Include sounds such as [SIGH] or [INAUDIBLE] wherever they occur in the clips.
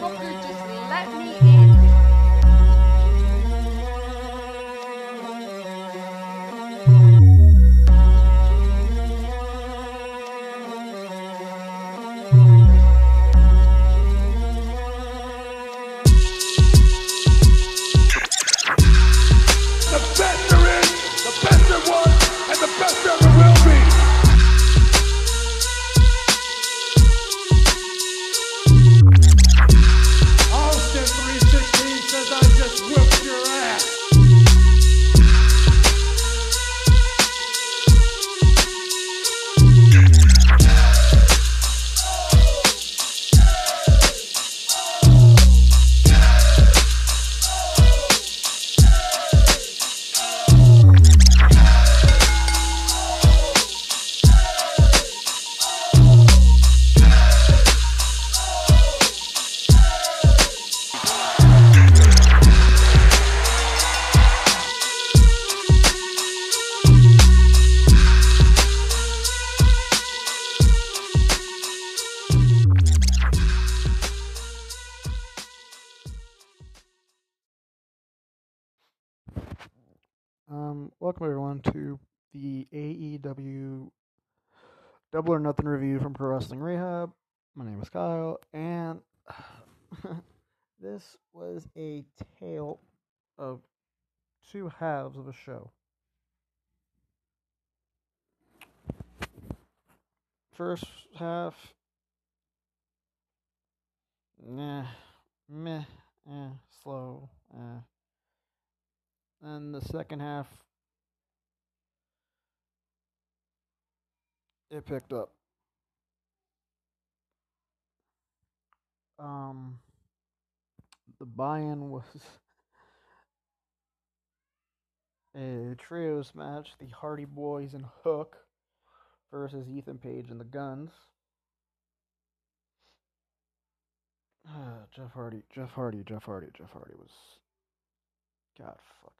Booker, Um, welcome everyone to the AEW Double or Nothing review from Pro Wrestling Rehab. My name is Kyle, and [SIGHS] this was a tale of two halves of a show. First half, nah, meh, eh, slow, eh. And the second half, it picked up. Um, the buy-in was [LAUGHS] a trios match: the Hardy Boys and Hook versus Ethan Page and the Guns. [SIGHS] Jeff Hardy, Jeff Hardy, Jeff Hardy, Jeff Hardy was God fucking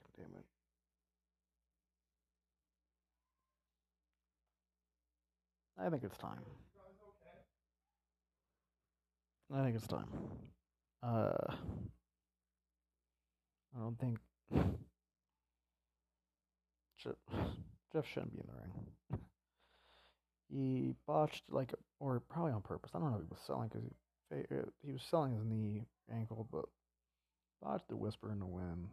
I think it's time. I think it's time. Uh, I don't think Jeff, Jeff shouldn't be in the ring. He botched like, or probably on purpose. I don't know if he was selling because he uh, he was selling his knee ankle, but botched the whisper in the wind.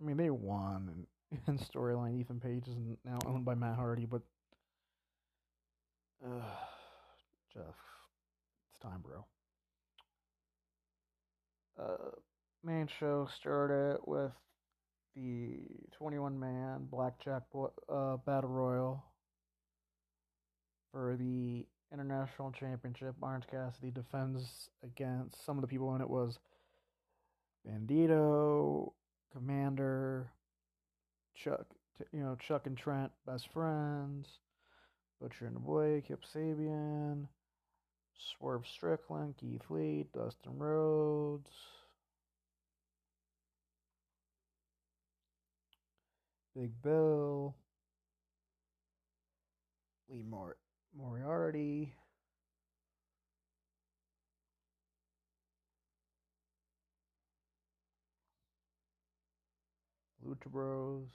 I mean, they won, and [LAUGHS] in storyline, Ethan Page is now owned by Matt Hardy, but uh, Jeff, it's time, bro. Uh, main show started with the 21 man Blackjack uh, Battle Royal for the International Championship. Orange Cassidy defends against some of the people in it was Bandito, Commander, Chuck, you know, Chuck and Trent, best friends, Butcher and the Boy, Kip Sabian, Swerve Strickland, Keith Lee, Dustin Rhodes, Big Bill, Lee Mor- Moriarty, Lucha Bros.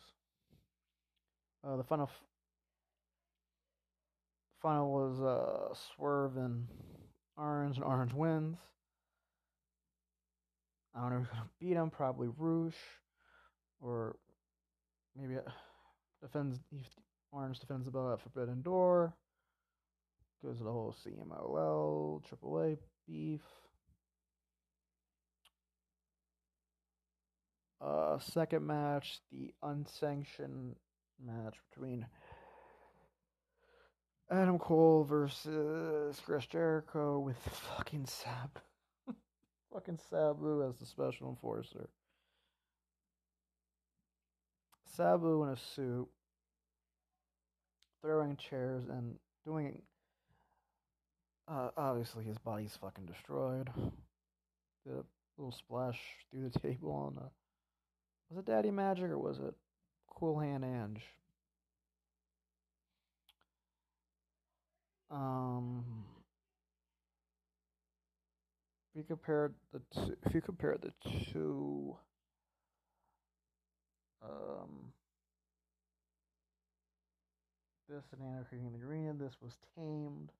Uh, the final f- final was uh, Swerve and Orange, and Orange wins. I don't know who's gonna beat him. Probably Rush, or maybe uh, defends. Orange defends the belt at Forbidden Door. Goes to the whole CMLL, AAA beef. Uh, second match, the unsanctioned match between Adam Cole versus Chris Jericho with fucking Sab, [LAUGHS] fucking Sabu as the special enforcer. Sabu in a suit, throwing chairs and doing. Uh, obviously, his body's fucking destroyed. A little splash through the table on the. Was it Daddy Magic or was it Cool Hand Ange? Um. you compared the two, if you compare the two, um, this and Anarchy in the Arena, this was tamed.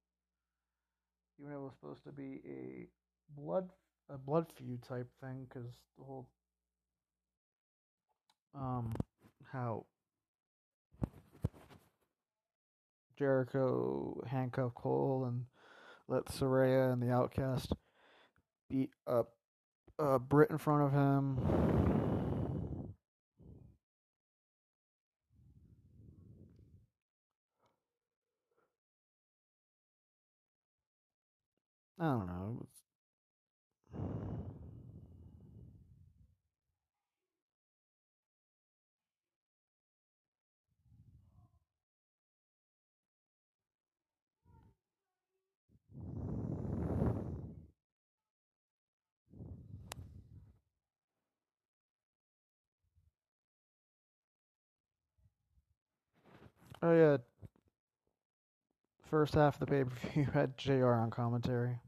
Even though it was supposed to be a blood a blood feud type thing, because the whole um how Jericho handcuffed Cole and let Saraya and the Outcast beat up uh, Britt in front of him. I don't know. It Oh yeah. First half of the pay per view [LAUGHS] had JR on commentary.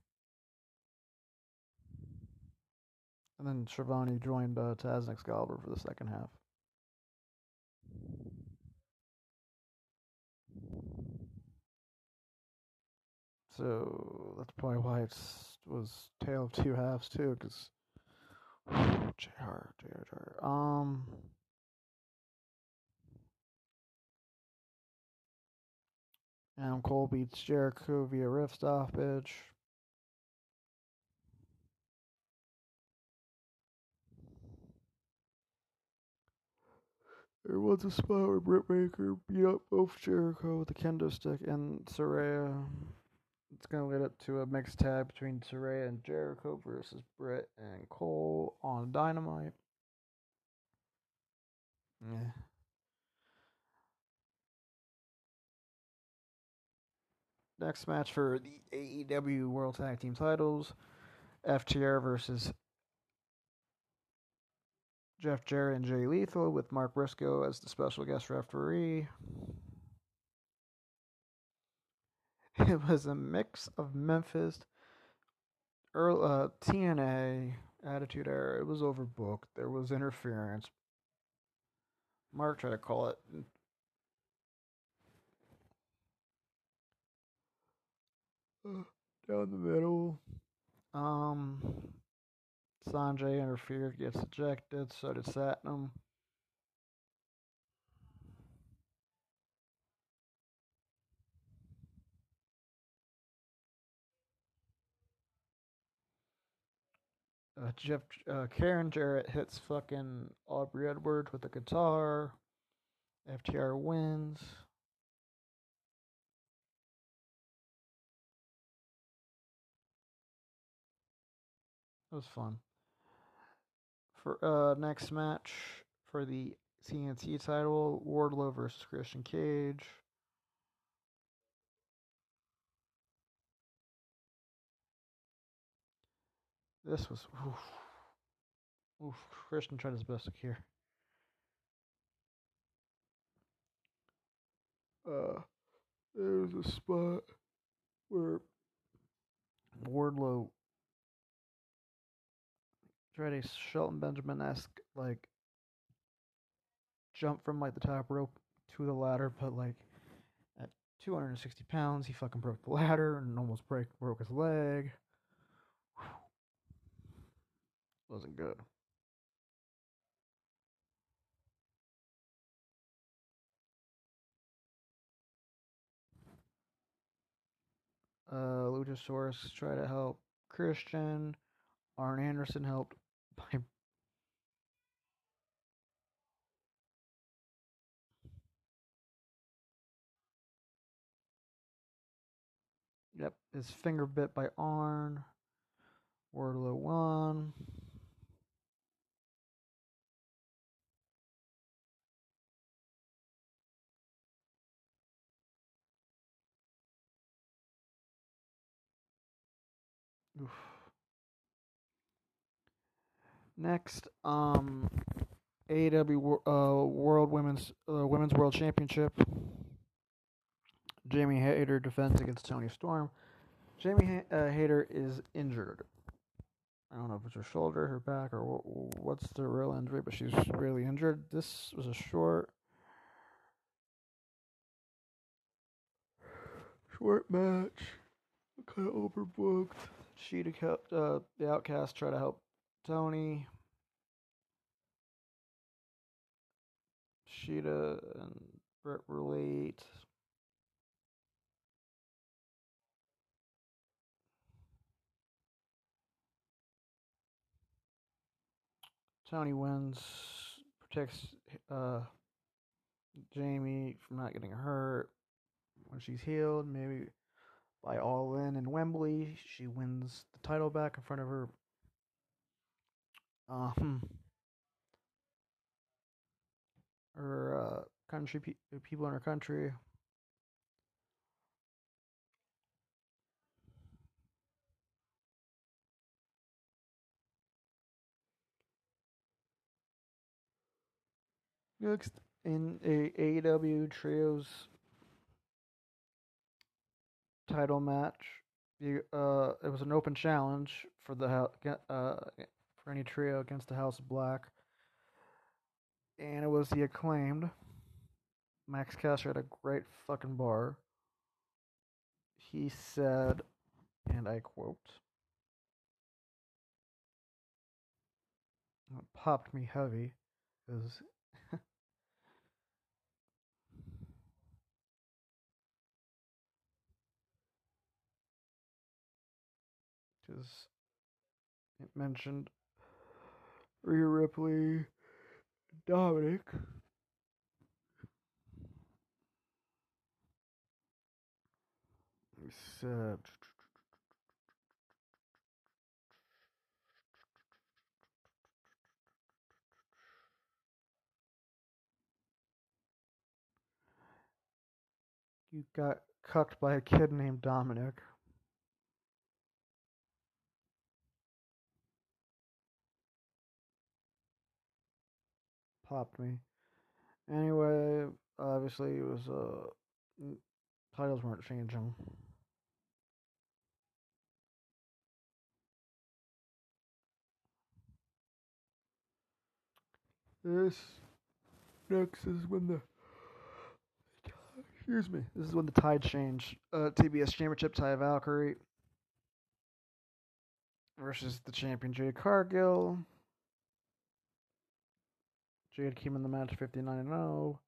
And then Schiavone joined uh, Taz and Excalibur for the second half. So that's probably why it was Tale of Two Halves too, because [SIGHS] JR, JR, JR. Um. Adam Cole beats Jericho via ref stoppage. There was a spot where Britt Baker beat up both Jericho with a kendo stick and Saraya. It's going to lead up to a mixed tag between Saraya and Jericho versus Britt and Cole on Dynamite. Yeah. Next match for the AEW World Tag Team titles FTR versus Jeff Jarrett and Jay Lethal with Mark Briscoe as the special guest referee. [LAUGHS] It was a mix of Memphis, early, uh, TNA, Attitude Era. It was overbooked. There was interference. Mark tried to call it [SIGHS] down the middle. Um, Sonjay interfered, gets ejected. So did Satnam. Uh, Jeff uh, Karen Jarrett hits fucking Aubrey Edwards with a guitar. FTR wins. It was fun. For uh next match for the TNT title, Wardlow versus Christian Cage. This was oof. Oof. Christian tried his best here. Uh there's a spot where Wardlow tried Shelton Benjamin esque like jump from like the top rope to the ladder, but like at 260 pounds, he fucking broke the ladder and almost break broke his leg. [SIGHS] Wasn't good. Uh, Luchasaurus tried to help Christian. Arn Anderson helped by Yep, his finger bit by Arn. Wardlow won. Next, um, AEW uh, World Women's uh, Women's World Championship. Jamie Hayter defends against Toni Storm. Jamie ha- uh, Hayter is injured. I don't know if it's her shoulder, her back, or what, what's the real injury, but she's really injured. This was a short, short match, kind of overbooked. She'd helped uh, the Outcast try to help Toni. Sheeta and Brett Relate. Toni wins, protects uh, Jamie from not getting hurt when she's healed. Maybe by All In in Wembley, she wins the title back in front of her. Um, her uh, country pe- people in our country. Next in a AEW trios title match, the uh, it was an open challenge for the uh for any trio against the House of Black, and it was the acclaimed. Max Caster had a great fucking bar. He said, and I quote. It popped me heavy because because [LAUGHS] it mentioned Rhea Ripley, Dominic. You got cucked by a kid named Dominic. Popped me. Anyway, obviously it was uh titles weren't changing. This next is when the excuse me. This is when the tide changed. Uh, TBS Championship Taya Valkyrie versus the champion Jade Cargill. Jade came in the match 59 and 0.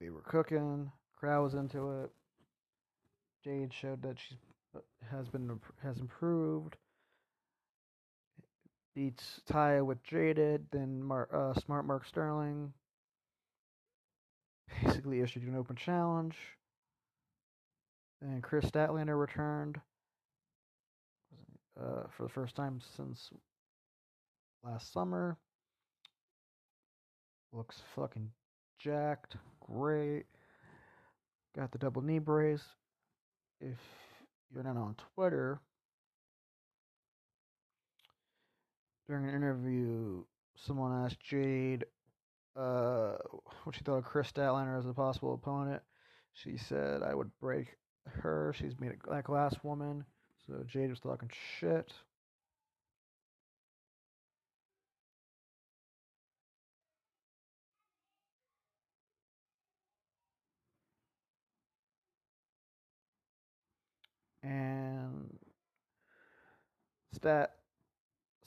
They were cooking. Crowd was into it. Jade showed that she has been has improved. Beats Taya with Jaded, then Mar- uh, Smart Mark Sterling. Basically issued an open challenge. And Kris Statlander returned uh, for the first time since last summer. Looks fucking jacked. Great. Got the double knee brace. If you're not on Twitter, during an interview, someone asked Jade uh, what she thought of Kris Statlander as a possible opponent. She said, I would break her. She's made a glass woman. So Jade was talking shit. Stat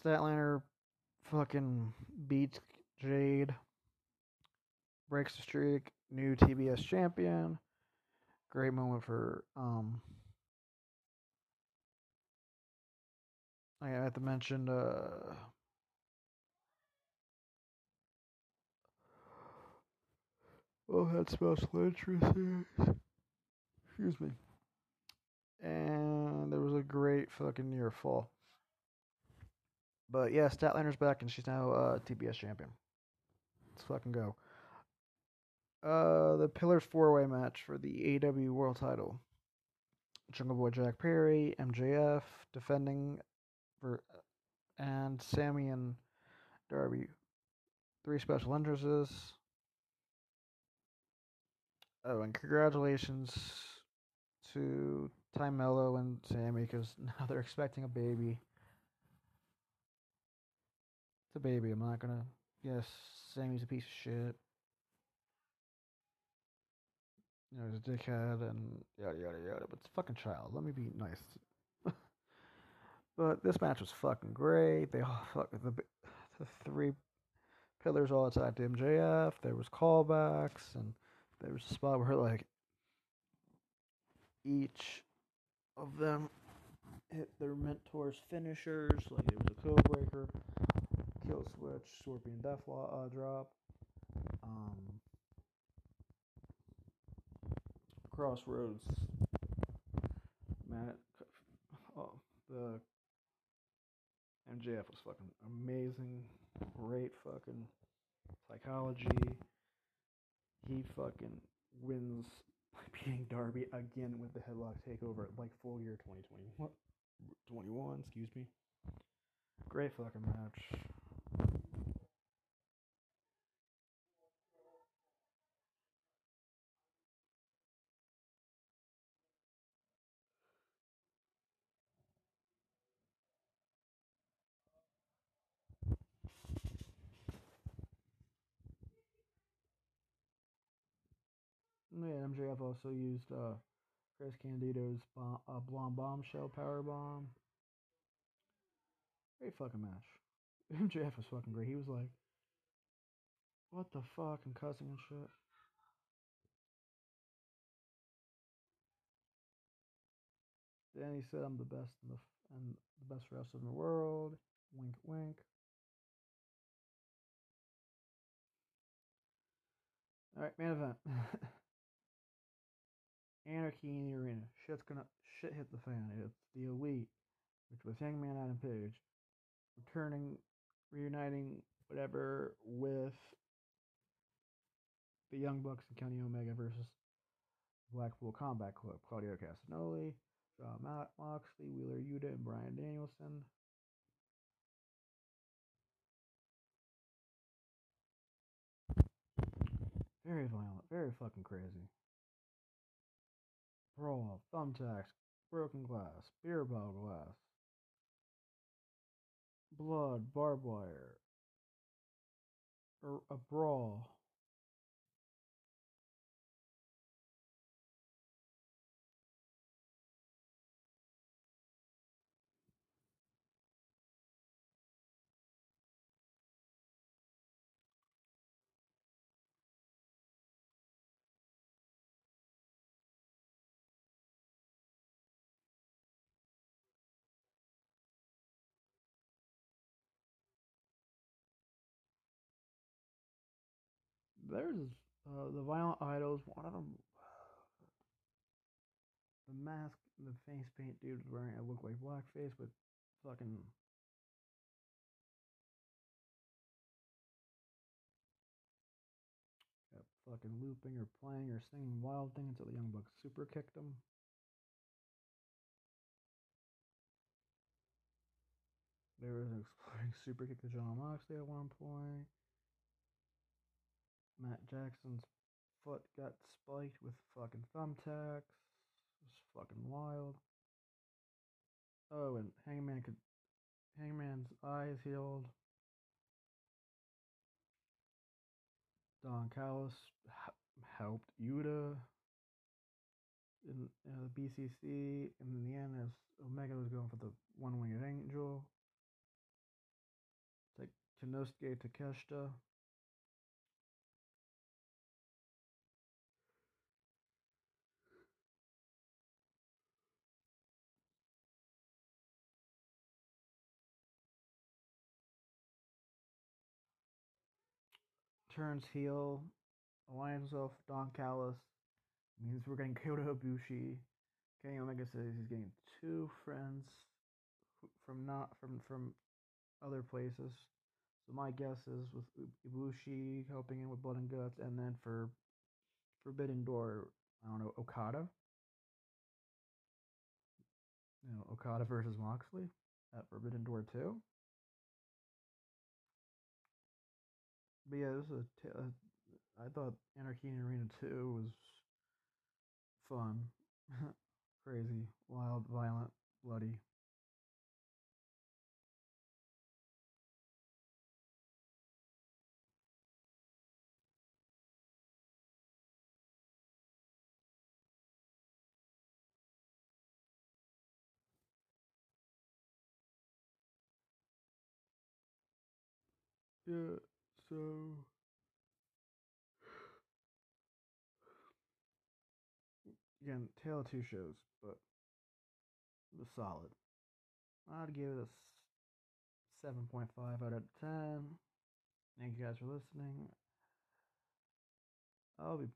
Statlander fucking beats Jade, breaks the streak, new TBS champion. Great moment for um. I have to mention uh. Oh, had special interest here. Excuse me and there was a great fucking near fall. But yeah, Statlander's back, and she's now uh, TBS champion. Let's fucking go. Uh, the Pillars four way match for the AW World Title. Jungle Boy Jack Perry, MJF defending, for, and Sammy and Darby. Three special entrances. Oh, and congratulations to Tay Melo and Sammy because [LAUGHS] now they're expecting a baby. It's a baby. I'm not gonna. Yes, Sammy's a piece of shit. You know, he's a dickhead and yada yada yada. But it's a fucking child. Let me be nice. [LAUGHS] but this match was fucking great. They all fuck the the three pillars all attacked MJF. There was callbacks and there was a spot where like each of them hit their mentors' finishers. Like there was a code breaker, kill switch, scorpion death uh, drop, um, crossroads. Matt, oh, the MJF was fucking amazing. Great fucking psychology. He fucking wins [LAUGHS] beating Darby again with the headlock takeover like full year 2020. What? 21, excuse me. Great fucking match. Yeah, MJF also used uh, Chris Candido's bomb, uh, blonde bombshell power bomb. Great fucking match. [LAUGHS] MJF was fucking great. He was like, "What the fuck?" and cussing and shit. Then he said, "I'm the best in the and the best wrestler in the world." Wink, wink. All right, main event. [LAUGHS] Anarchy in the arena. Shit's gonna shit hit the fan. It's the elite, which was Hangman Adam Page, returning, reuniting, whatever, with the Young Bucks and Kenny Omega versus Blackpool Combat Club. Claudio Castagnoli, Jon Matt Moxley, Wheeler Yuta, and Bryan Danielson. Very violent, very fucking crazy. Brawl, thumbtacks, broken glass, beer bottle glass, blood, barbed wire, a, a brawl. There's uh, the violent idols. One of them, [SIGHS] the mask, the face paint dude was wearing. It looked like blackface, but fucking. Fucking looping or playing or singing wild thing until the Young Bucks super kicked him. There was an exploding super kick to Jon Moxley at one point. Matt Jackson's foot got spiked with fucking thumbtacks. It was fucking wild. Oh, and Hangman could. Hangman's eyes healed. Don Callis helped Yuta in the BCC, and in the end, as Omega was going for the one winged angel, it's like Konosuke Takeshita. Turns heel, aligns with Don Callis. Means we're getting Kota Ibushi. Kenny Omega says he's getting two friends from not from from other places. So my guess is with Ibushi helping him with Blood and Guts, and then for Forbidden Door, I don't know Okada. You know Okada versus Moxley at Forbidden Door two. But yeah, this is a. T- uh, I thought Anarchy in Arena two was fun. [LAUGHS] crazy, wild, violent, bloody. Yeah, so again, Tale of Two shows, but it was solid. I'd give it a seven point five out of ten. Thank you guys for listening. I'll be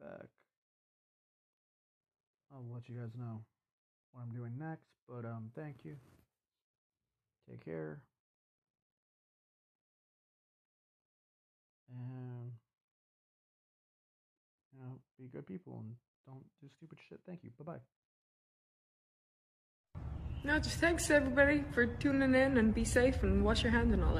back. I'll let you guys know what I'm doing next, but um, thank you. Take care. And you know, be good people and don't do stupid shit. Thank you. Bye bye. No, just thanks everybody for tuning in and be safe and wash your hands and all that.